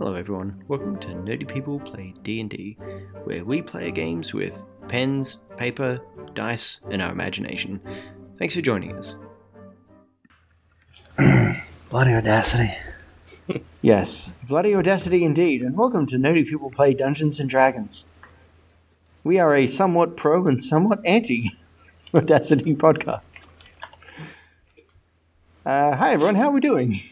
Hello everyone, welcome to Nerdy People Play D&D, where we play games with pens, paper, dice, and our imagination. Thanks for joining us. Bloody audacity. Yes, bloody audacity indeed, and welcome to Nerdy People Play Dungeons and Dragons. We are a somewhat pro and somewhat anti audacity podcast. Uh, hi everyone, how are we doing?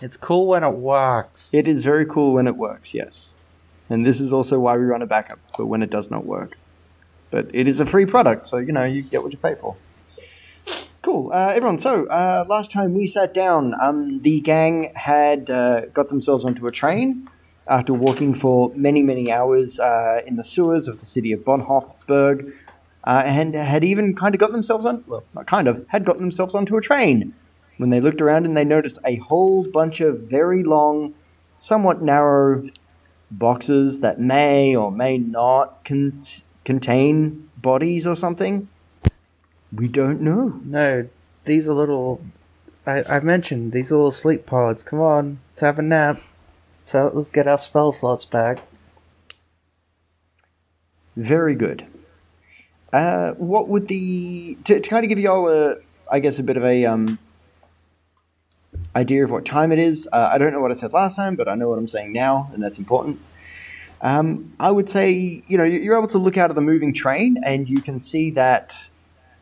It's cool when it works. It is very cool when it works, yes. And this is also why we run a backup but when it does not work. But it is a free product, so you know, you get what you pay for. Cool, uh, everyone. So, uh, last time we sat down, um, the gang had uh, got themselves onto a train after walking for many, many hours uh, in the sewers of the city of Bonhoefberg, uh, and had even kind of got themselves on, well, not kind of, had got themselves onto a train when they looked around and they noticed a whole bunch of very long, somewhat narrow boxes that may or may not con- contain bodies or something. We don't know. No, these are little. I, I mentioned these are little sleep pods. Come on, let's have a nap. So let's get our spell slots back. Very good. Uh, what would the to, to kind of give you all a, I guess, a bit of a um, idea of what time it is? Uh, I don't know what I said last time, but I know what I'm saying now, and that's important. Um, I would say, you know, you- you're able to look out of the moving train, and you can see that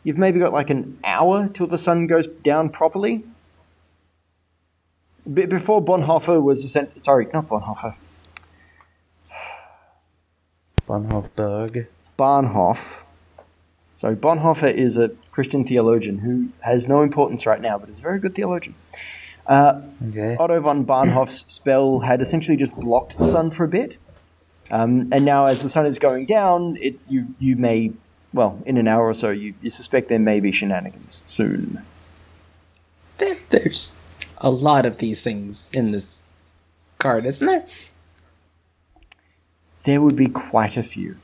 you've maybe got like an hour till the sun goes down properly. Be- before Bonhoeffer was ascent- sorry, not Bonhoeffer, Bonhoefberg. Barnhof. So Bonhoeffer is a Christian theologian who has no importance right now, but is a very good theologian. Uh, Okay. Otto von Barnhoff's spell had essentially just blocked the sun for a bit, um, and now as the sun is going down, it you you may well in an hour or so you, you suspect there may be shenanigans soon. There, there's a lot of these things in this card, isn't there? There would be quite a few.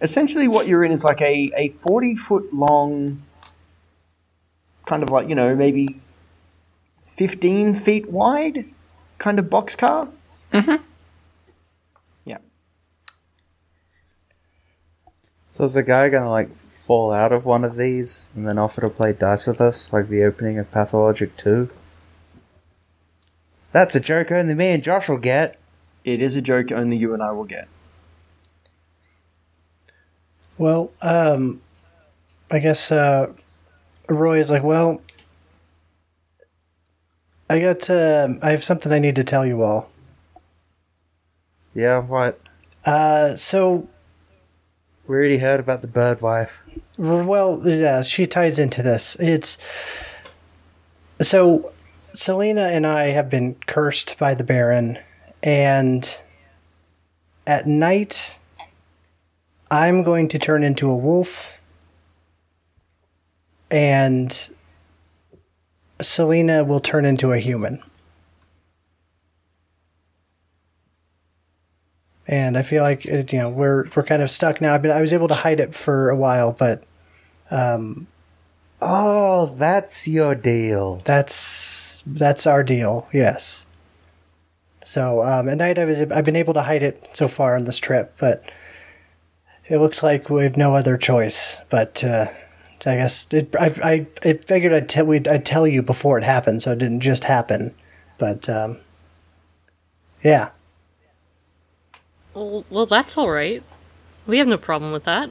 Essentially, what you're in is like a, a 40 foot long, kind of like, you know, maybe 15 feet wide kind of boxcar. Mm-hmm. Yeah. So is the guy gonna like fall out of one of these and then offer to play dice with us, like the opening of Pathologic Two? That's a joke only me and Josh will get. It is a joke only you and I will get. Well, um, I guess uh, Roy is like, well, I got, um I have something I need to tell you all. Yeah, what? Uh, so, We already heard about the bird wife. well, yeah, she ties into this. It's so Selena and I have been cursed by the Baron, and at night, I'm going to turn into a wolf, and Selena will turn into a human. And I feel like it, you know we're we're kind of stuck now. I've been I was able to hide it for a while, but um, Oh, that's your deal. that's that's our deal. Yes. So um, at night I was I've been able to hide it so far on this trip, but it looks like we have no other choice. But uh, I guess it, I I I figured I'd tell we'd, I'd tell you before it happened, so it didn't just happen. But um, yeah, Well, well, that's all right. We have no problem with that.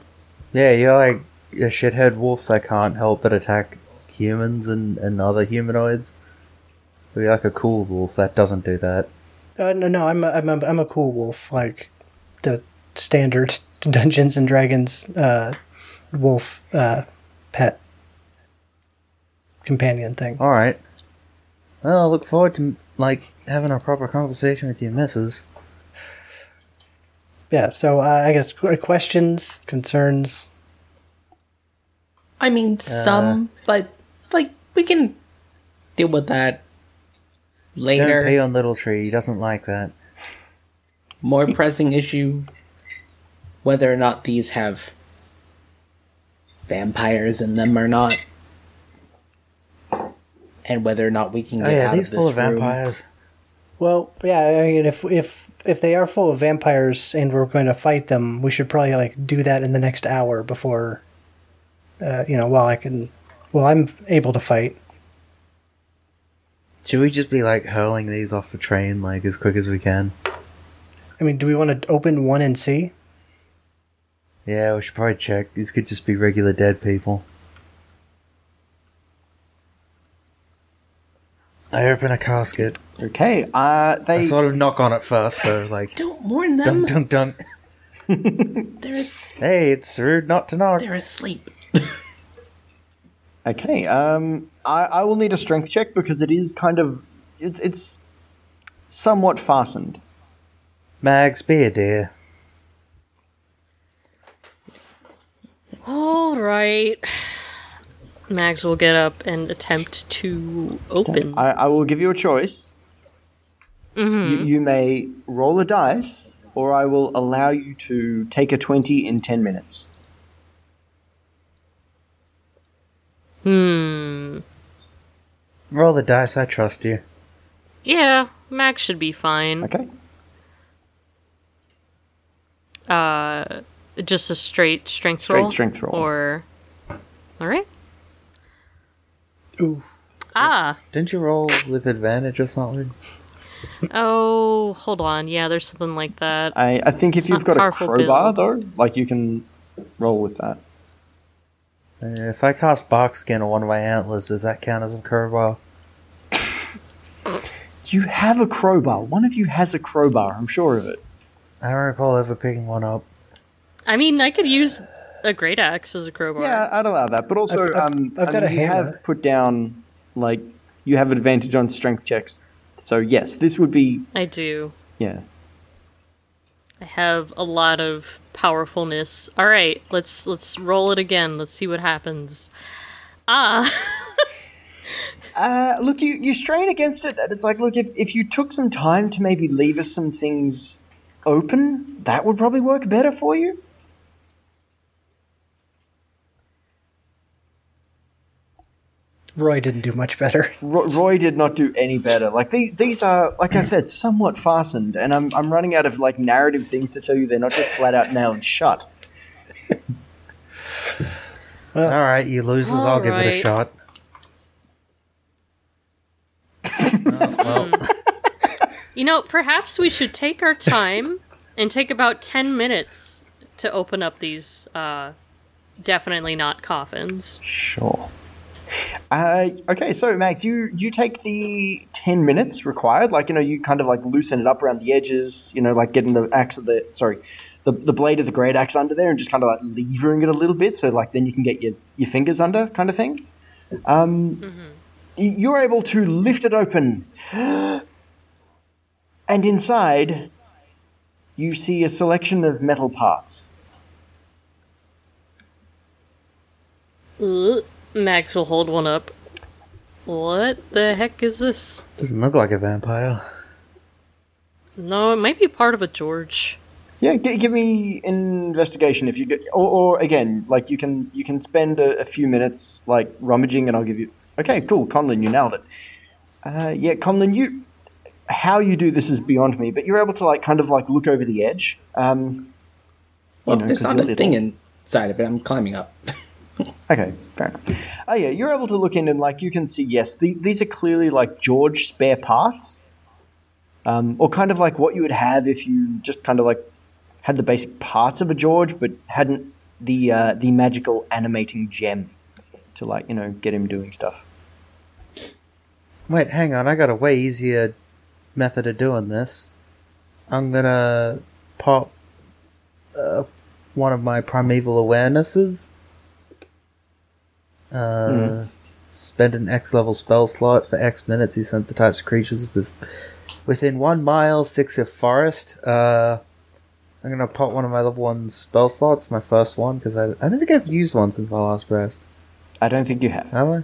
Yeah, you're like a shithead wolf that can't help but attack humans and, and other humanoids. Or you're like a cool wolf that doesn't do that. uh, no, no, I'm a, I'm a, I'm a cool wolf, like the standard Dungeons and Dragons uh, wolf uh, pet companion thing. Alright. Well, I look forward to, like, having a proper conversation with you, missus. Yeah, so uh, I guess qu- questions, concerns. I mean, some, but like we can deal with that later. Don't later. pee on Little Tree, he doesn't like that. More pressing issue: whether or not these have vampires in them or not. and whether or not we can Oh get yeah, out these of this full of room. vampires. Well, yeah, I mean, if if if they are full of vampires and we're going to fight them, we should probably like do that in the next hour before, uh, you know, while I can, well, I'm able to fight. Should we just be like hurling these off the train like as quick as we can? I mean, do we want to open one and see? Yeah, we should probably check. These could just be regular dead people. I open a casket. Okay. Uh, I they. sort of knock on it first, though, like Don't warn them. dunk, dunk, dunk. They're as- Hey, it's rude not to knock. they're asleep. Okay. Um, I, I will need a strength check because it is kind of it's it's somewhat fastened. Mags, be a dear. All right. Mags will get up and attempt to open. I, I will give you a choice. You, you may roll a dice, or I will allow you to take a twenty in ten minutes. Hmm. Roll the dice, I trust you. Yeah, Mags should be fine. Okay. Uh, just a straight strength Straight roll. strength roll. Or, all right. Ooh. Ah. Didn't you roll with advantage or something? Oh, hold on. Yeah, there's something like that. I, I think if It's you've got a crowbar build. though, like you can roll with that. Uh, if I cast bark skin on one of my antlers, does that count as a crowbar? You have a crowbar. One of you has a crowbar. I'm sure of it. I don't recall ever picking one up. I mean, I could use a great axe as a crowbar. Yeah, I'd allow that. But also, I've- I've- um, I've I got mean, a you hammer. have put down like you have advantage on strength checks. So yes, this would be I do. yeah. I have a lot of powerfulness. All right, let's let's roll it again. Let's see what happens. Ah, Uh, look, you, you strain against it, and it's like, look, if, if you took some time to maybe leave us some things open, that would probably work better for you. Roy didn't do much better. Ro- Roy did not do any better. Like these, these are, like I said, somewhat fastened, and I'm, I'm running out of like narrative things to tell you. They're not just flat out nailed shut. Alright, you losers, I'll give it a shot. Oh, well, you know, perhaps we should take our time and take about ten minutes to open up these. Uh, definitely not coffins. Sure. Uh, okay, so Mags, you you take the ten minutes required. Like you know, you kind of like loosen it up around the edges. You know, like getting the axe of the sorry, the, the blade of the great axe under there, and just kind of like levering it a little bit, so like then you can get your your fingers under, kind of thing. Um, y- you're able to lift it open, and inside, you see a selection of metal parts. Mags will hold one up. What the heck is this? doesn't look like a vampire. No, it might be part of a George. Yeah, g- give me investigation if you get, or, or again, like you can you can spend a, a few minutes like rummaging, and I'll give you. Okay, cool, Conlon, you nailed it. Uh, yeah, Conlon, you how you do this is beyond me, but you're able to like kind of like look over the edge. Um, Well, you know, if there's 'cause not you're a thing inside of it. I'm climbing up. Okay, fair enough. Oh yeah, you're able to look in and like you can see. Yes, the, these are clearly like George spare parts, um, or kind of like what you would have if you just kind of like had the basic parts of a George, but hadn't the uh, the magical animating gem to like you know get him doing stuff. Wait, hang on, I got a way easier method of doing this. I'm gonna pop uh, one of my primeval awarenesses. Uh, Spend an X level spell slot for X minutes. You sensitize creatures with within one mile, six of forest. Uh, I'm gonna pop one of my level one spell slots, my first one, because I, I don't think I've used one since my last rest. I don't think you have. Have I?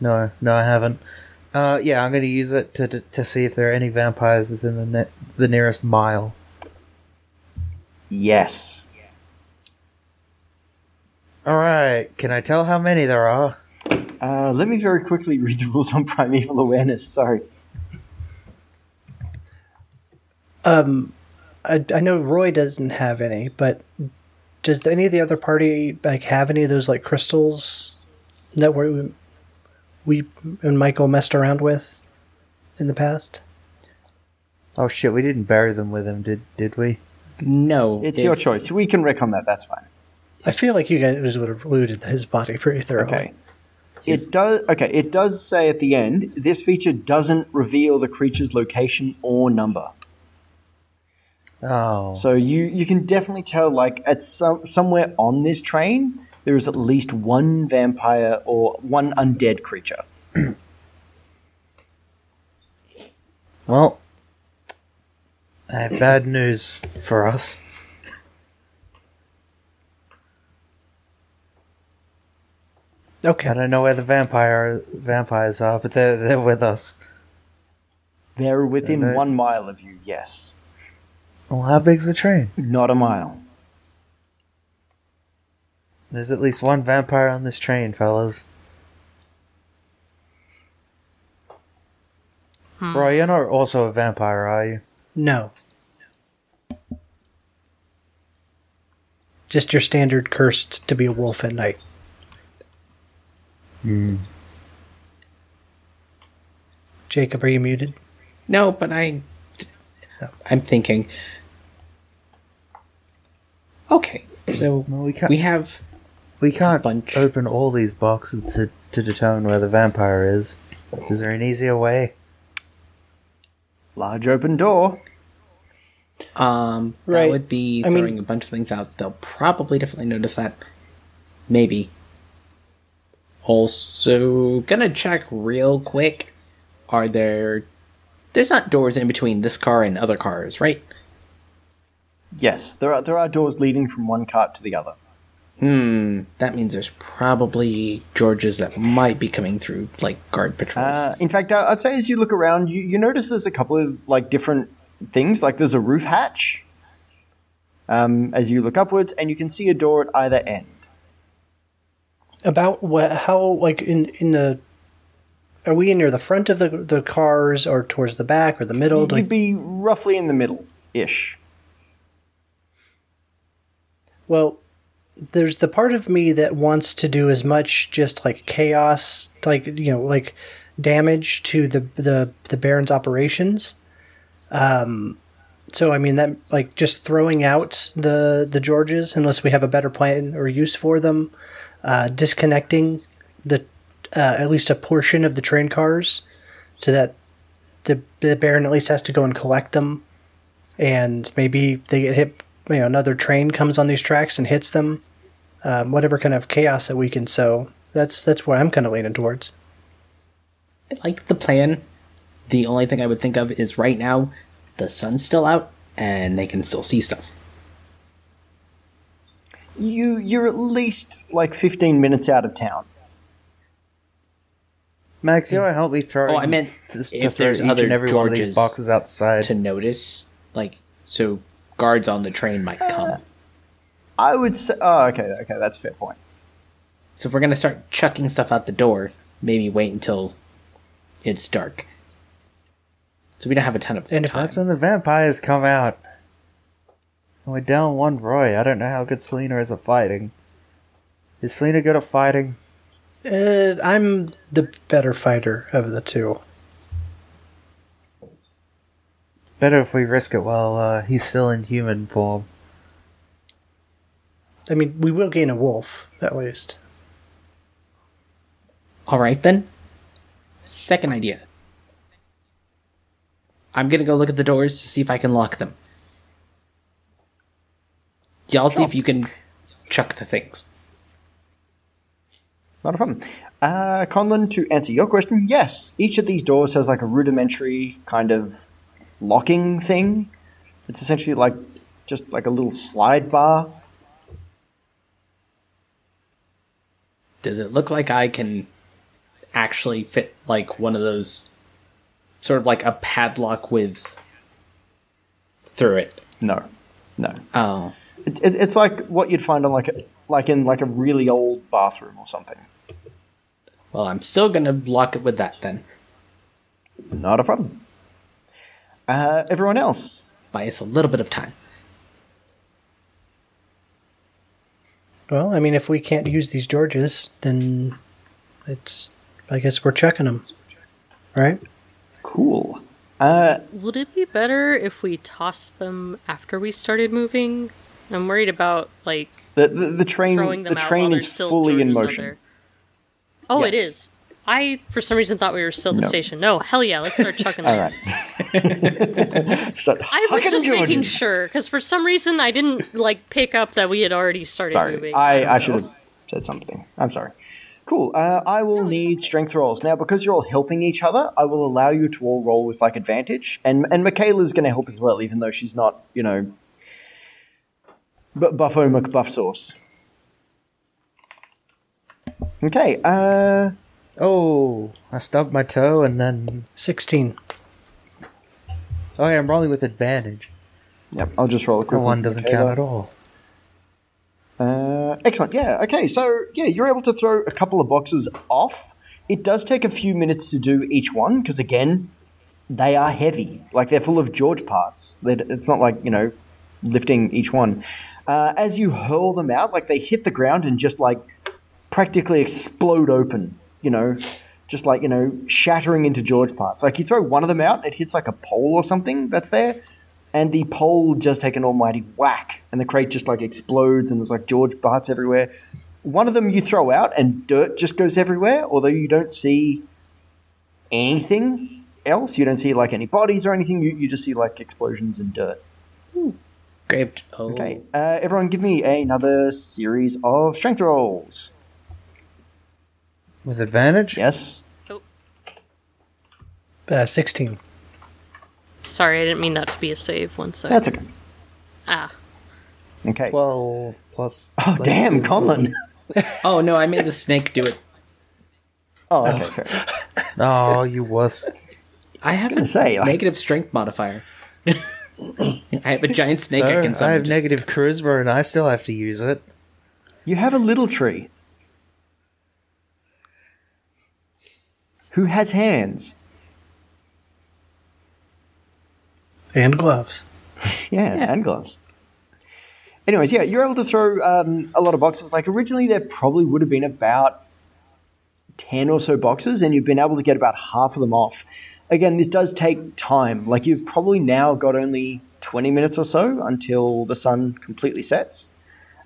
No, no, I haven't. Uh, yeah, I'm going to use it to, to to see if there are any vampires within the ne- the nearest mile. Yes. All right, can I tell how many there are? Uh, let me very quickly read the rules on primeval awareness. Sorry. Um, I, I know Roy doesn't have any, but does any of the other party like have any of those like crystals that we we and Michael messed around with in the past? Oh shit, we didn't bury them with him, did did we? No, It's your choice. We can retcon that. That's fine. I feel like you guys would have looted his body pretty thoroughly. Okay. It does. Okay. It does say at the end. This feature doesn't reveal the creature's location or number. Oh. So you you can definitely tell. Like at some somewhere on this train, there is at least one vampire or one undead creature. Well, I have bad news for us. Okay. I don't know where the vampire vampires are, but they're they're with us. They're within Okay. one mile of you. Yes, Well, how big's the train? not a mile. There's at least one vampire on this train, fellas. Hmm. Roy, you're not also a vampire, are you? No. Just your standard cursed to be a wolf at night. Jacob, are you muted? No, but I. I'm thinking. Okay, so Well, we can't. we have. We can't bunch. open all these boxes to, to determine where the vampire is. Is there an easier way? Large open door. Um, that Right. would be I mean- throwing a bunch of things out. They'll probably definitely notice that. Maybe. Also, gonna check real quick. Are there? There's not doors in between this car and other cars, right? Yes, there are there are doors leading from one cart to the other. Hmm. That means there's probably Georges that might be coming through, like guard patrols. Uh, in fact, I'd say as you look around, you, you notice there's a couple of like different things. Like there's a roof hatch um, as you look upwards, and you can see a door at either end. About what? How like in in the? Are we near the front of the the cars, or towards the back, or the middle? You'd Like, be roughly in the middle ish. well, there's the part of me that wants to do as much just like chaos, like you know, like damage to the the the Baron's operations. Um, so I mean that like just throwing out the the Georges unless we have a better plan or use for them, uh, disconnecting the uh, at least a portion of the train cars, so that the the Baron at least has to go and collect them, and maybe they get hit. You know, another train comes on these tracks and hits them. Um, whatever kind of chaos that we can sow. That's that's where I'm kind of leaning towards. I like the plan. The only thing I would think of is right now, the sun's still out and they can still see stuff. You you're at least like 15 minutes out of town. Max, you want to help me throw? Oh, I meant to, to if throw there's each other and every one of these Georges boxes outside. To notice, like, so guards on the train might uh, come. I would say. Oh, okay, okay, that's a fair point. So if we're gonna start chucking stuff out the door, maybe wait until it's dark. So we don't have a ton of And if time. That's when the vampires come out. And we're down one Roy. I don't know how good Selena is at fighting. Is Selena good at fighting? Uh, I'm the better fighter of the two. Better if we risk it while uh, he's still in human form. I mean, we will gain a wolf at least. All right then. Second idea. I'm gonna go look at the doors to see if I can lock them. Y'all see if you can chuck the things. Not a problem. Uh, Conlon, to answer your question, yes, each of these doors has like a rudimentary kind of locking thing. It's essentially like just like a little slide bar. Does it look like I can actually fit like one of those sort of like a padlock with through it? No, no. Oh. It, it, it's like what you'd find on like a, like in like a really old bathroom or something. Well, I'm still gonna lock it with that then. Not a problem. Uh, everyone else? Buy us a little bit of time. Well, I mean, if we can't use these Georges, then it's. I guess we're checking them, right? Cool. Uh, Would it be better if we tossed them after we started moving? I'm worried about like the, the, the train, throwing them the train is fully in motion. Oh, it Yes. is. I for some reason thought we were still at the No. station. No, hell yeah, let's start chucking All them. I was just making sure because for some reason I didn't like pick up that we had already started Sorry, moving. I, don't I should have said something. I'm sorry. Cool. Uh, I will need strength rolls now because you're all helping each other. I will allow you to all roll with like advantage, and and Michaela's going to help as well, even though she's not, you know, bu- Buffo McBuff sauce. Okay. Uh, Oh, I stubbed my toe and then. 16. Oh, yeah, I'm rolling with advantage. yep. I'll just roll a quick one doesn't count at all. Uh, excellent. Yeah. Okay. So yeah, you're able to throw a couple of boxes off. It does take a few minutes to do each one because again, they are heavy. Like they're full of George parts. They- It's not like you know lifting each one. Uh, as you hurl them out, like they hit the ground and just like practically explode open. You know, just like you know shattering into George parts. Like you throw one of them out, and it hits like a pole or something that's there and the pole just take an almighty whack, and the crate just like explodes, and there's like George parts everywhere. One of them you throw out, and dirt just goes everywhere. Although you don't see anything else, you don't see like any bodies or anything. You, you just see like explosions and dirt. Grave. Oh, Okay, uh, everyone, give me another series of strength rolls. With advantage? Yes. Uh, 16. Sorry, I didn't mean that to be a save. One sec. That's okay. ah, Okay. 12 plus. oh damn, Conlon. Oh no, I made the snake do it. Oh, okay, fair. Oh, you wuss. I have gonna a say, like- negative strength modifier. I have a giant snake I So, can I have just- negative charisma and I still have to use it. You have a little tree. Who has hands? And gloves. Yeah, and gloves. Anyways, yeah, you're able to throw um, a lot of boxes. Like originally, there probably would have been about ten or so boxes, and you've been able to get about half of them off. Again, this does take time. Like you've probably now got only twenty minutes or so until the sun completely sets.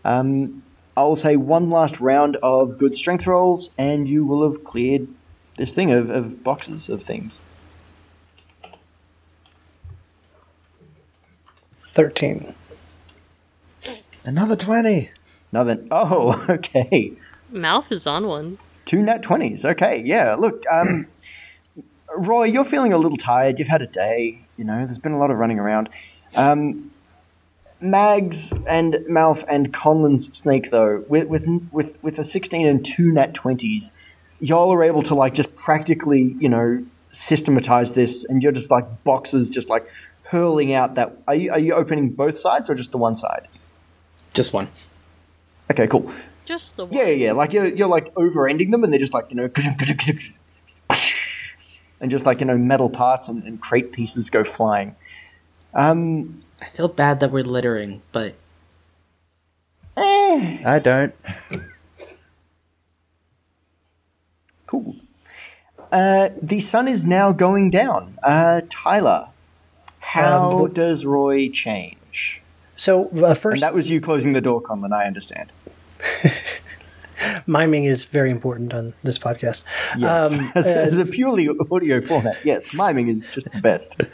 Um, I will say one last round of good strength rolls, and you will have cleared this thing of, of boxes of things. 13. Another 20. Another. Oh, okay. mouth is on one. Two nat 20s. Okay, yeah. Look, um, Roy, you're feeling a little tired. You've had a day. You know, there's been a lot of running around. Um, Mags and Mouth and Conlon's snake, though, with, with with with a 16 and two nat 20s, y'all are able to like just practically, you know, systematize this, and you're just like boxes, just like hurling out. That are you are you opening both sides or just the one side? Just one. Okay, cool. Just the one. Yeah, yeah, yeah. Like you're, you're like over ending them, and they're just like you know, and just like you know, metal parts and, and crate pieces go flying. Um, I feel bad that we're littering, but eh, I don't. cool. Uh, the sun is now going down. Uh, Tyler, how Um, does Roy change? So, uh, And first, that was you closing the door, Conlon. I understand. miming is very important on this podcast. Yes, Um, as, as a purely audio format, yes, miming is just the best.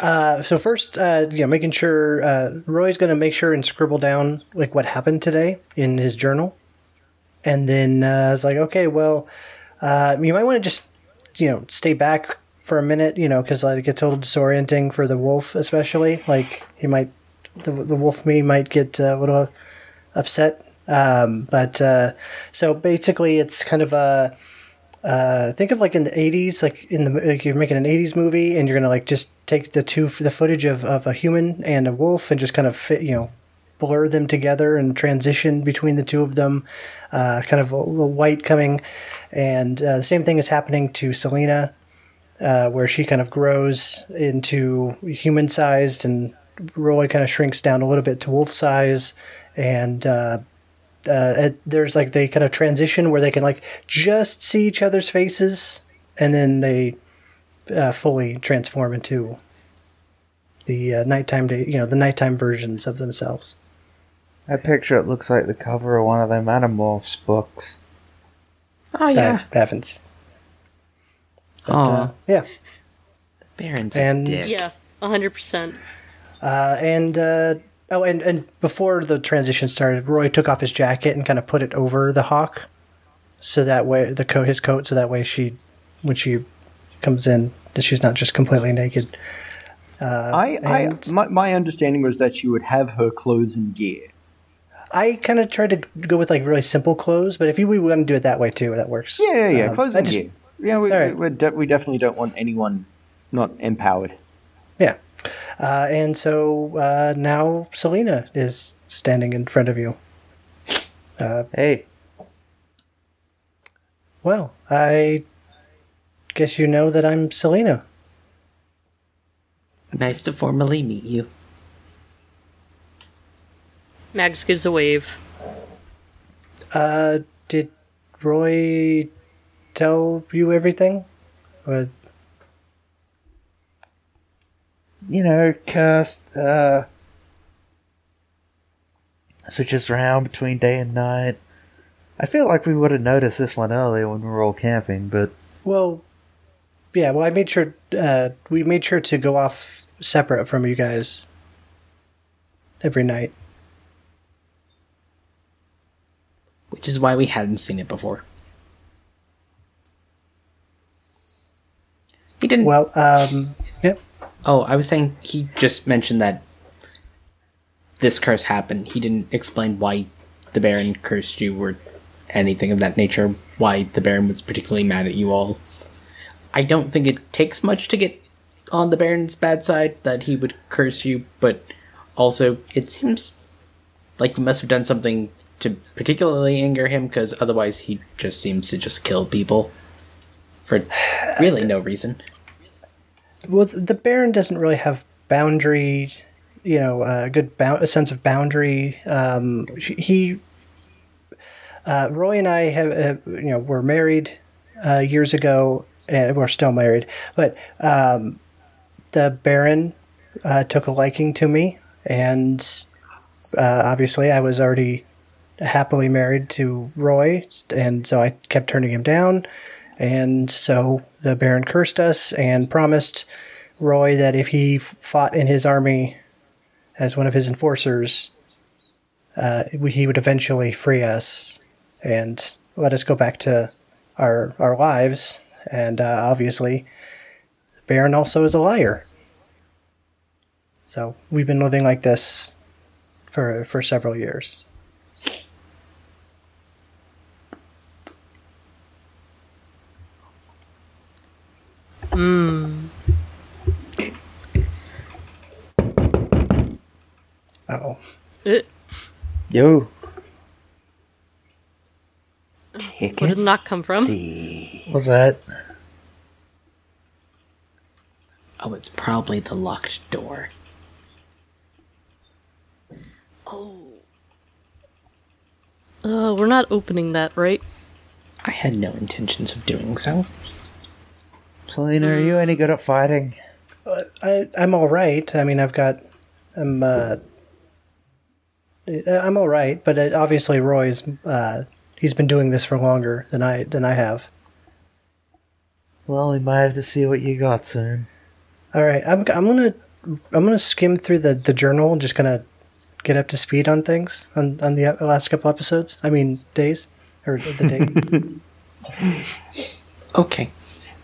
Uh, so first, uh, yeah, making sure uh, Roy's going to make sure and scribble down like what happened today in his journal, and then uh, was like, okay, well, uh, you might want to just you know stay back for a minute, you know, because like it's a little disorienting for the wolf, especially. Like he might, the the wolf me might get uh, a little upset. Um, but uh, so basically, it's kind of a uh, think of like in the 80s like in the like you're making an 80s movie and you're gonna like just take the two the footage of, of a human and a wolf and just kind of fit you know blur them together and transition between the two of them, uh, kind of a, little white coming. And uh, the same thing is happening to Selena, uh, where she kind of grows into human sized, and Roy kind of shrinks down a little bit to wolf size. And uh, it, there's like they kind of transition where they can like just see each other's faces, and then they uh, fully transform into the uh, nighttime day, you know, the nighttime versions of themselves. I picture it looks like the cover of one of them Animorphs books. Oh yeah. That happens. But, uh, yeah. Baron's and- a dick. Yeah, 100%. Uh, and uh, oh, and and before the transition started, Roy took off his jacket and kind of put it over the hawk, so that way the coat, his coat, so that way she, when she comes in, that she's not just completely naked. Uh, I, I my, my understanding was that she would have her clothes and gear. I kind of tried to go with like really simple clothes, but if you we want to do it that way too, that works. Yeah, yeah, yeah. Um, clothes and just- gear. Yeah, we, right. we, de- we definitely don't want anyone not empowered. Yeah. Uh, and so uh, now Selena is standing in front of you. Hey, Well, I guess you know that I'm Selena. Nice to formally meet you. Mags gives a wave. Uh, did Roy tell you everything? Or, you know, cast uh switches around between day and night. I feel like we would have noticed this one earlier when we were all camping, but well, yeah. Well, I made sure. Uh, we made sure to go off separate from you guys every night. Which is why we hadn't seen it before. He didn't. Well, um, yep. Oh, I was saying he just mentioned that this curse happened. He didn't explain why the Baron cursed you or anything of that nature. Why the Baron was particularly mad at you all. I don't think it takes much to get on the Baron's bad side that he would curse you, but also it seems like you must have done something to particularly anger him because otherwise he just seems to just kill people for really no reason. Well, the Baron doesn't really have boundary, you know, a good bound, a sense of boundary. Um, he, uh, Roy and I have, uh, you know, were married uh, years ago, and we're still married. But um, the Baron uh, took a liking to me, and uh, obviously I was already happily married to Roy, and so I kept turning him down. And so the Baron cursed us and promised Roy that if he fought in his army as one of his enforcers, uh, he would eventually free us and let us go back to our our lives. And uh, obviously, the Baron also is a liar. So we've been living like this for for several years. Oh, Uh, yo, where did the knock come from? what's that? Oh, it's probably the locked door. Oh. Uh, we're not opening that, right? I had no intentions of doing so. Selena, are you any good at fighting? I, I'm all right. I mean, I've got, I'm, uh, I'm all right. But uh obviously, Roy's, uh, he's been doing this for longer than I than I have. Well, we might have to see what you got soon. All right, I'm, I'm gonna, I'm gonna skim through the the journal and just kind of get up to speed on things on on the last couple episodes. I mean, days or the day. Okay.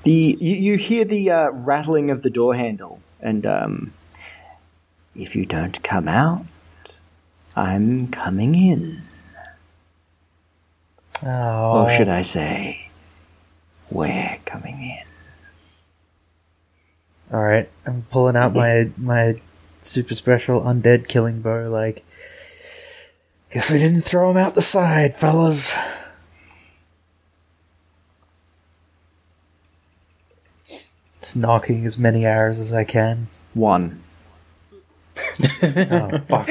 The you, you hear the uh, rattling of the door handle, and um, if you don't come out, I'm coming in. Oh, Or should I say, we're coming in. All right, I'm pulling out my my super special undead killing bow. Like, Guess we didn't throw him out the side, fellas. Just knocking as many hours as I can. One. Oh, fuck.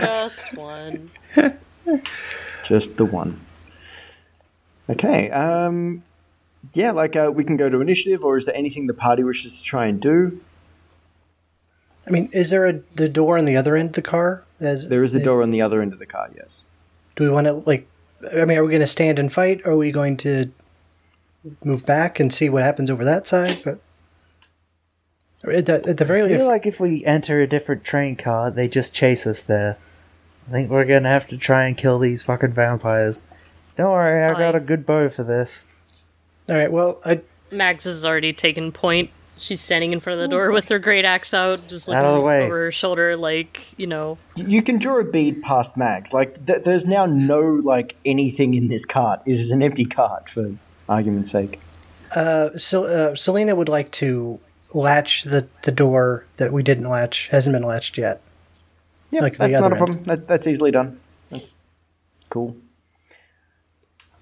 Just one. Just the one. Okay. Um, yeah, like uh, we can go to initiative, or is there anything the party wishes to try and do? I mean, is there a the door on the other end of the car? As, There is a door on the other end of the car. Yes. Do we want to like? I mean, are we going to stand and fight? Or are we going to move back and see what happens over that side? But at the, at the very I least, feel like if we enter a different train car, they just chase us there. I think we're gonna have to try and kill these fucking vampires. Don't worry, I got a good bow for this. all right. Well, I Mags has already taken point. She's standing in front of the door with her great axe out, just looking Out of the way. over her shoulder, like you know. You can draw a bead past Mags. Like th- there's now no like anything in this cart. It is an empty cart for argument's sake. uh, Sel- uh, Selena would like to latch the the door that we didn't latch hasn't been latched yet. Yeah, Like the that's not a problem. That, that's easily done. That's cool.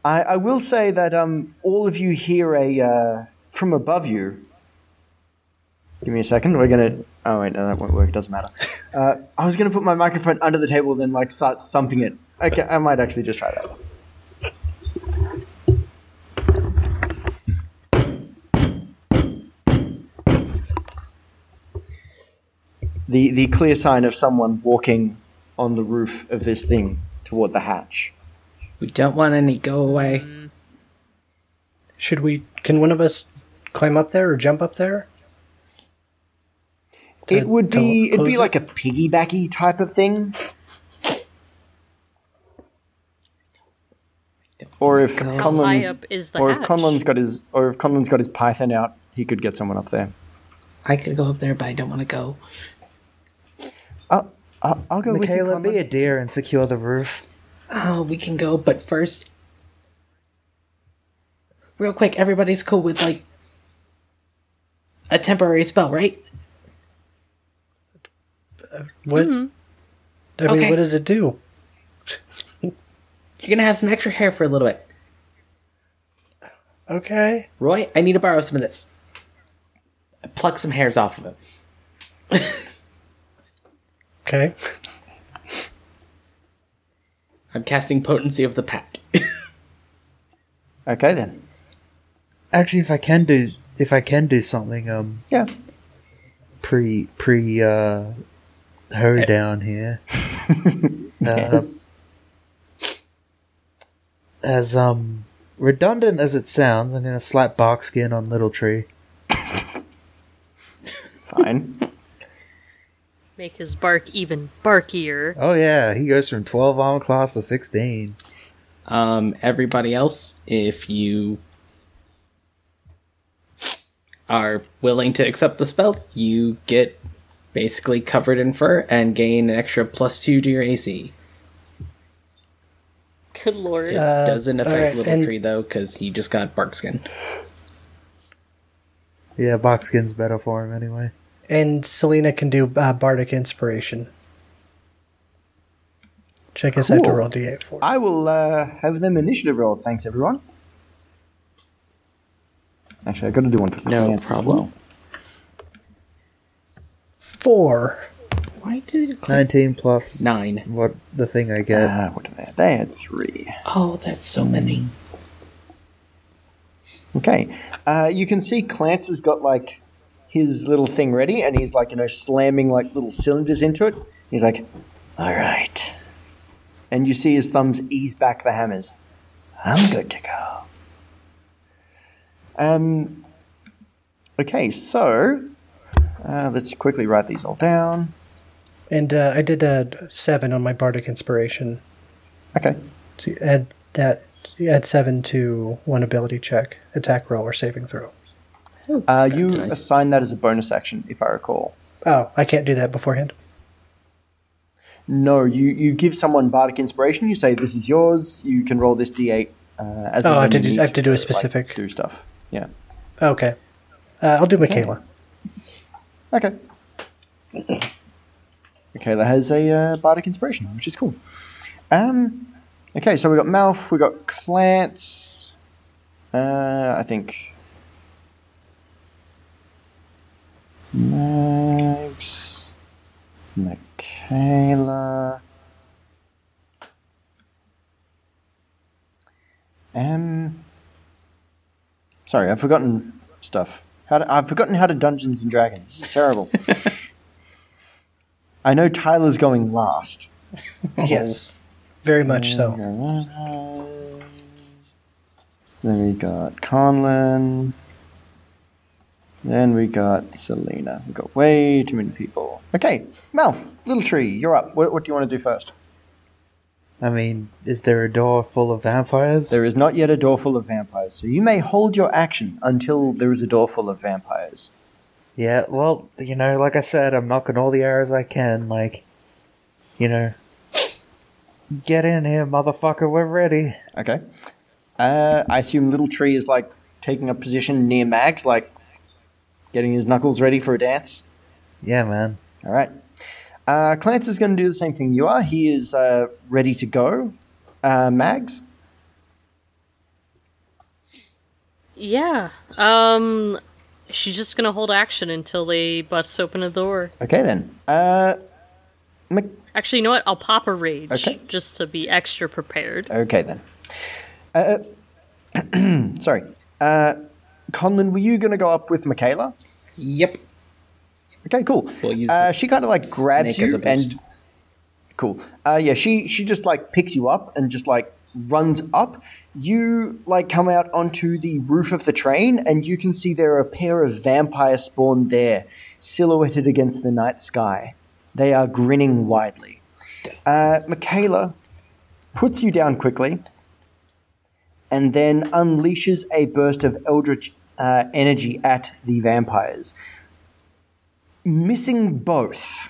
I, I will say that um, all of you hear a uh, from above you. Give me a second. We're gonna. Oh wait, no, that won't work. It doesn't matter. Uh, I was gonna put my microphone under the table and then like start thumping it. Okay, I might actually just try that. The the clear sign of someone walking on the roof of this thing toward the hatch. We don't want any go away. Should we? Can one of us climb up there or jump up there? To- it would be it'd be close like a piggybacky type of thing. Or if How high Conlon's, up is the or if hatch? Conlon's got his, or if Conlon's got his python out, he could get someone up there. I could go up there, but I don't want to go. I'll, I'll, I'll go Michaela, with you, be a dear and secure the roof. Oh, we can go, but first, real quick, everybody's cool with like a temporary spell, right? What? Mm-hmm. I mean, Okay. what does it do? You're gonna have some extra hair for a little bit. Okay. Roy, I need to borrow some of this. Pluck some hairs off of him. Okay. I'm casting potency of the pack. Okay then. Actually, if I can do, if I can do something, um, Yeah. pre pre uh, hoe down here. Uh, Yes. as um redundant as it sounds, I'm gonna slap bark skin on Little Tree. Fine. Make his bark even barkier. Oh yeah, he goes from twelve on class to sixteen. Um, everybody else, if you are willing to accept the spell, you get basically covered in fur and gain an extra plus two to your AC. Good lord. It Uh, doesn't affect alright, Little and- Tree though, because he just got bark skin. Yeah, bark skin's better for him anyway. And Selena can do uh, bardic inspiration. Which I guess I have to roll d8 for. I will uh, have them initiative rolls. Thanks, everyone. Actually, I've got to do one for No Clance as problem. well. Four. Why did it click? Nineteen plus Nine. What the thing I get? Uh, what did they have? They had three. Oh, that's so many. Okay. Uh, you can see Clance has got like his little thing ready and he's like, you know, slamming like little cylinders into it. He's like, all right. And you see his thumbs ease back the hammers. I'm good to go. Um, okay, so uh, let's quickly write these all down. And uh, I did a seven on my bardic inspiration. Okay. So you add that. You add seven to one ability check, attack roll, or saving throw. Uh, you nice. assign that as a bonus action, if I recall. Oh, I can't do that beforehand. No, you, you give someone bardic inspiration. You say this is yours. You can roll this d8 uh, as. Oh, I have to do- I have to do a like, specific- do stuff. Yeah. Okay. Uh, I'll do Michaela. Okay. okay. Michaela has a uh, bardic inspiration, which is cool. Um, okay, so we got Malf, we got Clance. Uh, I think Mags, Michaela. M. sorry, I've forgotten stuff. How to, I've forgotten how to Dungeons and Dragons. This is terrible. I know Tyler's going last. Yes. Oh. Very much so. Then we got Conlon. Then we got Selena. We've got way too many people. Okay, Malf, Little Tree, you're up. What, what do you want to do first? I mean, is there a door full of vampires? There is not yet a door full of vampires, so you may hold your action until there is a door full of vampires. Yeah, well, you know, like I said, I'm knocking all the arrows I can. Like, you know, get in here, motherfucker. We're ready. Okay. Uh, I assume Little Tree is like taking a position near Mags, like getting his knuckles ready for a dance. Yeah, man. All right. Uh, Clance is going to do the same thing you are. He is uh, ready to go. Uh, Mags? Yeah. Um, she's just gonna hold action until they bust open a door. Okay then. Uh, Mc- Actually, you know what? I'll pop a rage Okay. just to be extra prepared. okay then. Uh, sorry. Uh, Conlon, were you going to go up with Michaela? Yep. Okay, cool. We'll uh, she kind of like grabs you and cool. Uh, yeah, she she just like picks you up and just like runs up. You like come out onto the roof of the train and you can see there are a pair of vampire spawn there, silhouetted against the night sky. They are grinning widely. Uh, Michaela puts you down quickly and then unleashes a burst of eldritch uh, energy at the vampires missing both.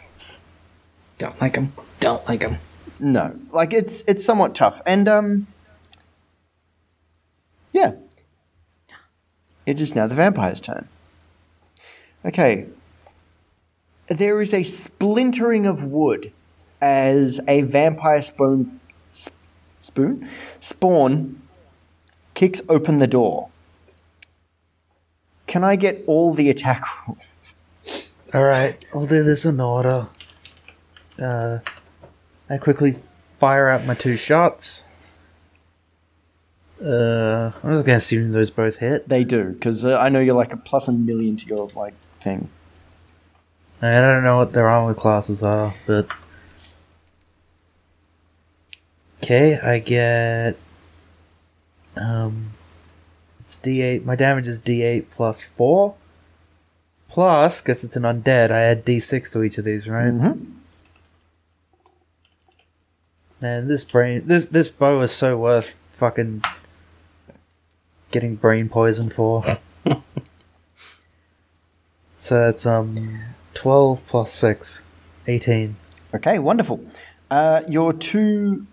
Don't like them. Don't like them. No, like it's it's somewhat tough, and um, yeah, it is now the vampire's turn. Okay, there is a splintering of wood as a vampire spawn sp- spoon spawn kicks open the door. Can I get all the attack rolls? All right, we'll do this in order. Uh, I quickly fire out my two shots. Uh, I'm just gonna assume those both hit. They do because uh, I know you're like a plus a million to your like thing. I don't know what their armor classes are, but okay, I get um, it's D8. My damage is D8 plus four. Plus, because it's an undead, I add D6 to each of these, right? Mhm. Man, this brain, this this bow is so worth fucking getting brain poison for. so that's um, twelve plus six, 18. Okay, wonderful. Uh, your two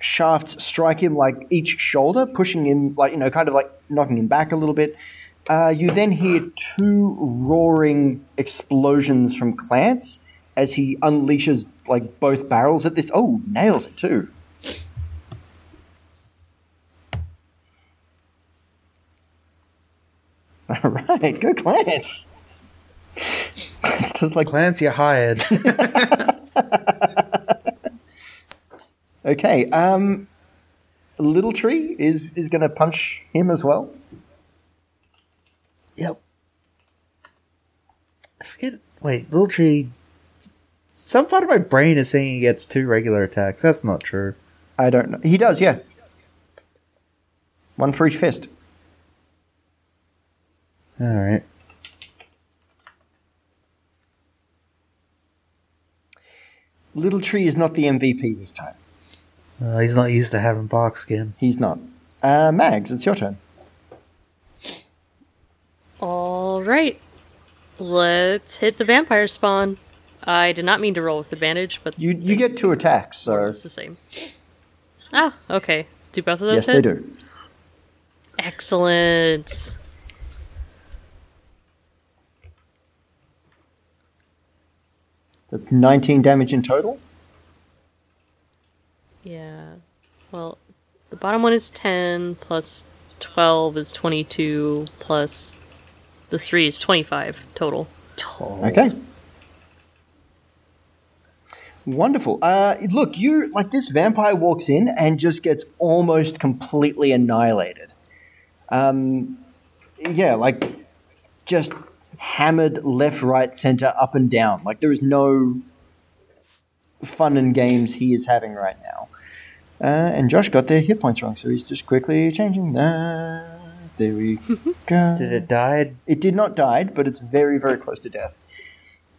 shafts strike him like each shoulder, pushing him like you know, kind of like knocking him back a little bit. Uh, you then hear two roaring explosions from Clance as he unleashes like both barrels at this. Oh, nails it too. All right, go Clance. Clance does like Clance, you're hired. Okay, um, Little Tree is is going to punch him as well. yep. I forget. Wait, little tree. Some part of my brain is saying he gets two regular attacks. That's not true. I don't know. He does, yeah. One for each fist. All right. Little Tree is not the MVP this time. Uh, he's not used to having box skin. He's not. Uh, Mags, it's your turn. All right. Let's hit the vampire spawn. I did not mean to roll with advantage, but You you get two attacks, so it's the same. Ah, okay. Do both of those yes, hit? they do. Excellent. That's 19 damage in total. Yeah. Well, the bottom one is 10, plus 12 is 22, plus the 3 is 25 total. Okay. Wonderful. Uh, look, you like this vampire walks in and just gets almost completely annihilated. Um, yeah, like just hammered left, right, center, up and down. Like there is no fun and games he is having right now. Uh, and Josh got their hit points wrong, so he's just quickly changing that. There we go. Did it die? It did not die, but it's very, very close to death.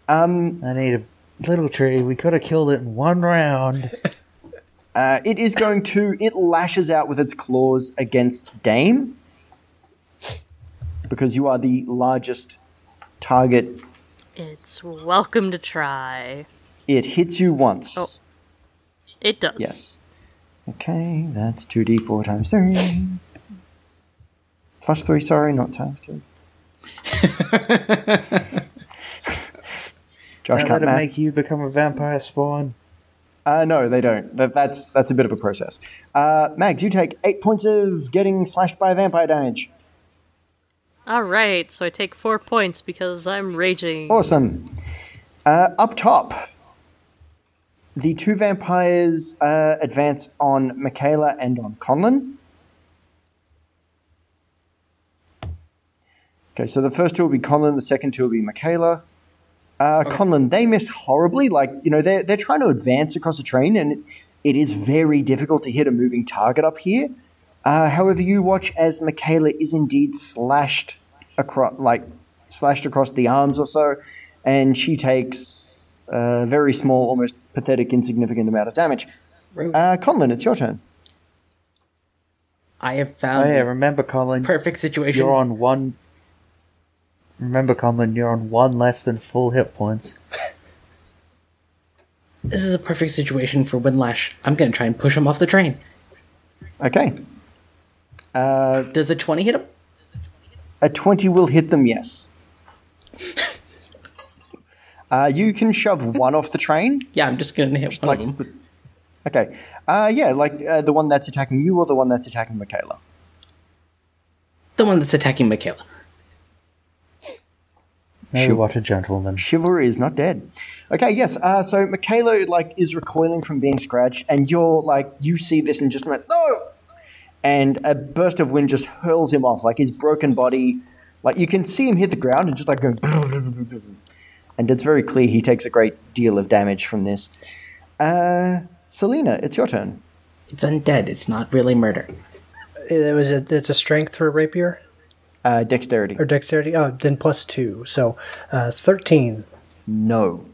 Um, I need a little tree. We could have killed it in one round. uh, it is going to. It lashes out with its claws against Dame because you are the largest target. It's welcome to try. It hits you once. Oh. It does. Yes. Okay, that's 2d4 times 3. Plus 3, sorry, not times 2. Josh Don't can't let it math. make you become a vampire spawn. Uh, no, they don't. That, that's that's a bit of a process. Uh, Mags, you take eight points of getting slashed by a vampire damage. Alright, so I take 4 points because I'm raging. Awesome. Uh, up top, the two vampires uh, advance on Michaela and on Conlon. Okay, so the first two will be Conlon, the second two will be Michaela. Uh, Conlon, they miss horribly. Like, you know, they're, they're trying to advance across the train, and it, it is very difficult to hit a moving target up here. Uh, however, you watch as Michaela is indeed slashed across, like, slashed across the arms or so, and she takes a very small, almost pathetic, insignificant amount of damage. Uh, Conlon, it's your turn. I have found Oh found yeah, remember Conlon, perfect situation. you're on one. Remember, Conlon, you're on one less than full hit points. This is a perfect situation for Windlash. I'm gonna try and push him off the train. Okay. Uh, Does a 20 hit him? a 20 will hit them, yes. Uh, you can shove one off the train. Yeah, I'm just gonna hit one Like, of them. the- okay. Uh, yeah, like uh, the one that's attacking you or the one that's attacking Michaela. The one that's attacking Michaela. Oh, Sure. what a gentleman. Chivalry is not dead. Okay, yes. Uh, so Michaela like is recoiling from being scratched, and you're like you see this and just went no, and a burst of wind just hurls him off. Like his broken body, like you can see him hit the ground and just like going, and it's very clear he takes a great deal of damage from this. Uh, Selena, it's your turn. It's undead. It's not really murder. It was a, it's a strength for rapier Uh, dexterity. or dexterity. Oh, then plus two, so uh, thirteen. No.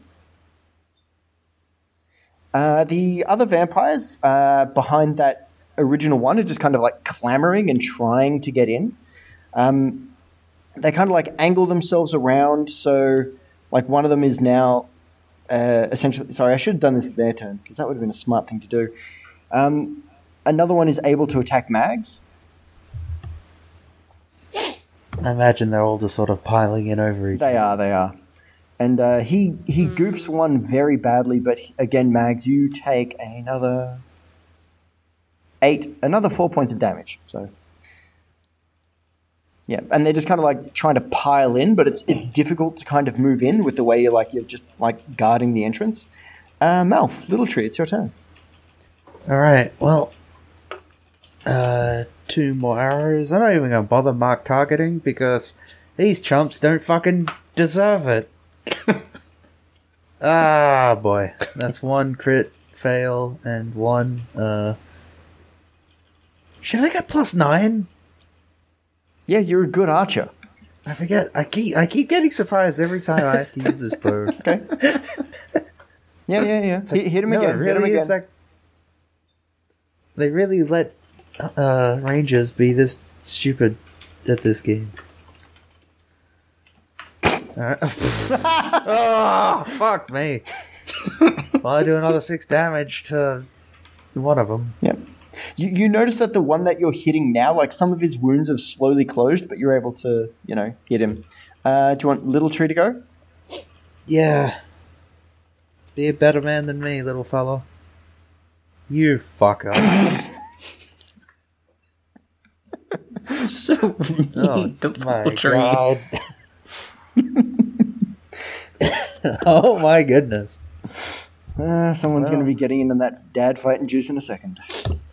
Uh, the other vampires uh, behind that original one are just kind of like clamoring and trying to get in. Um, they kind of like angle themselves around, so like one of them is now uh, essentially. Sorry, I should have done this at their turn because that would have been a smart thing to do. Um, another one is able to attack Mags. I imagine they're all just sort of piling in over each They are, they are. And uh, he he goofs one very badly, but he- again, Mags, you take another eight, another four points of damage. So yeah, and they're just kind of like trying to pile in, but it's it's difficult to kind of move in with the way you're like you're just like guarding the entrance. Uh, Malf, Little Tree, it's your turn. All right. Well, uh, two more arrows. I'm not even gonna bother mark targeting because these chumps don't fucking deserve it. ah, boy, that's one crit fail and one. Uh, should I get plus nine? Yeah, you're a good archer. I forget. I keep I keep getting surprised every time I have to use this bow. Okay. yeah, yeah, yeah. Hit, hit him no, again. it hit him really is again. that. They really let uh, rangers be this stupid at this game. Alright. oh, fuck me. well, I do another six damage to one of them. Yep. You, you notice that the one that you're hitting now, like some of his wounds have slowly closed, but you're able to, you know, hit him. Uh, do you want Little Tree to go? Yeah. Be a better man than me, little fellow. You fucker. So mean, Oh the my poultry. god. oh my goodness. Uh, someone's Well. going to be getting into that dad fighting juice in a second.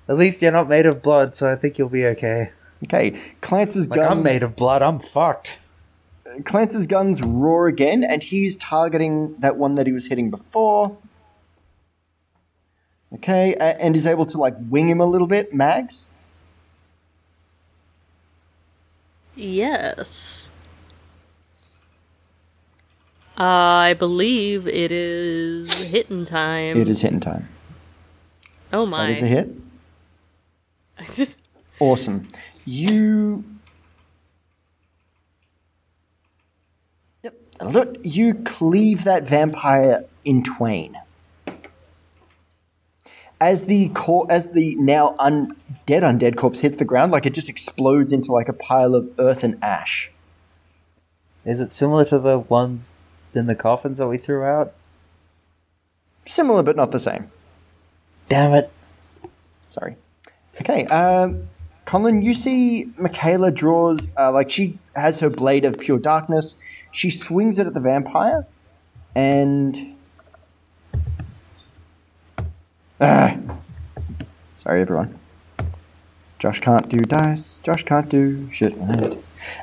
At least you're not made of blood, so I think you'll be okay. Okay, Clance's Like guns. I'm made of blood, I'm fucked. Clance's guns roar again, and he's targeting that one that he was hitting before. Okay, and is able to like wing him a little bit. Mags. Yes. I believe it is hitting time. It is hitting time. Oh my. is a hit. Awesome. You. Yep. Look, you cleave that vampire in twain. As the cor- as the now undead undead corpse hits the ground, like it just explodes into like a pile of earth and ash. Is it similar to the ones in the coffins that we threw out? Similar, but not the same. Damn it. Sorry. Okay, um, Conlon, you see Michaela draws, uh, like, she has her blade of pure darkness. She swings it at the vampire, and. Ah. Sorry, everyone. Josh can't do dice. Josh can't do shit.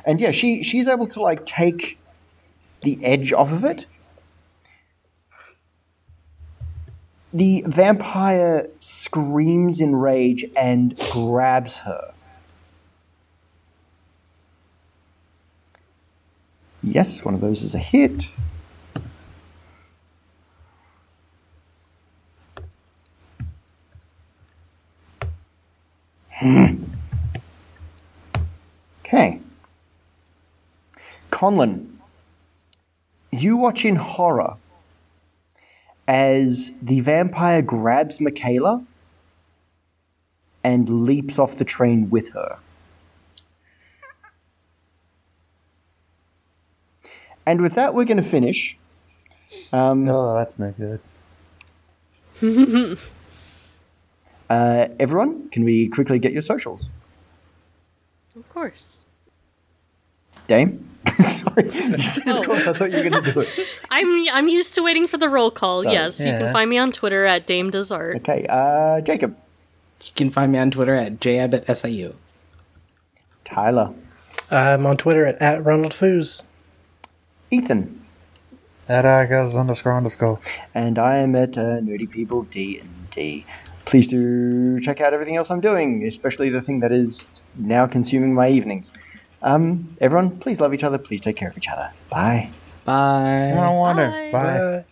And yeah, she she's able to like take the edge off of it. The vampire screams in rage and grabs her. Yes, one of those is a hit. Okay. Conlon, you watch in horror as the vampire grabs Michaela and leaps off the train with her. And with that, we're going to finish. Um, Oh, that's no good. uh, everyone, can we quickly get your socials? Of course. Dame? Sorry, you said Oh. of course. I thought you were going to do it. I'm I'm used to waiting for the roll call. Sorry. Yes, you can find me on Twitter at Dame Desart. Okay, uh, Jacob, You can find me on Twitter at jabbottsiu. Tyler, I'm on Twitter at, at Ronald Foos. Ethan, At Argos underscore underscore. and I am at uh, Nerdy People D and D. Please do check out everything else I'm doing, especially the thing that is now consuming my evenings. Um, everyone, please love each other. Please take care of each other. Bye. Bye. I don't want Bye. to. Bye. Bye.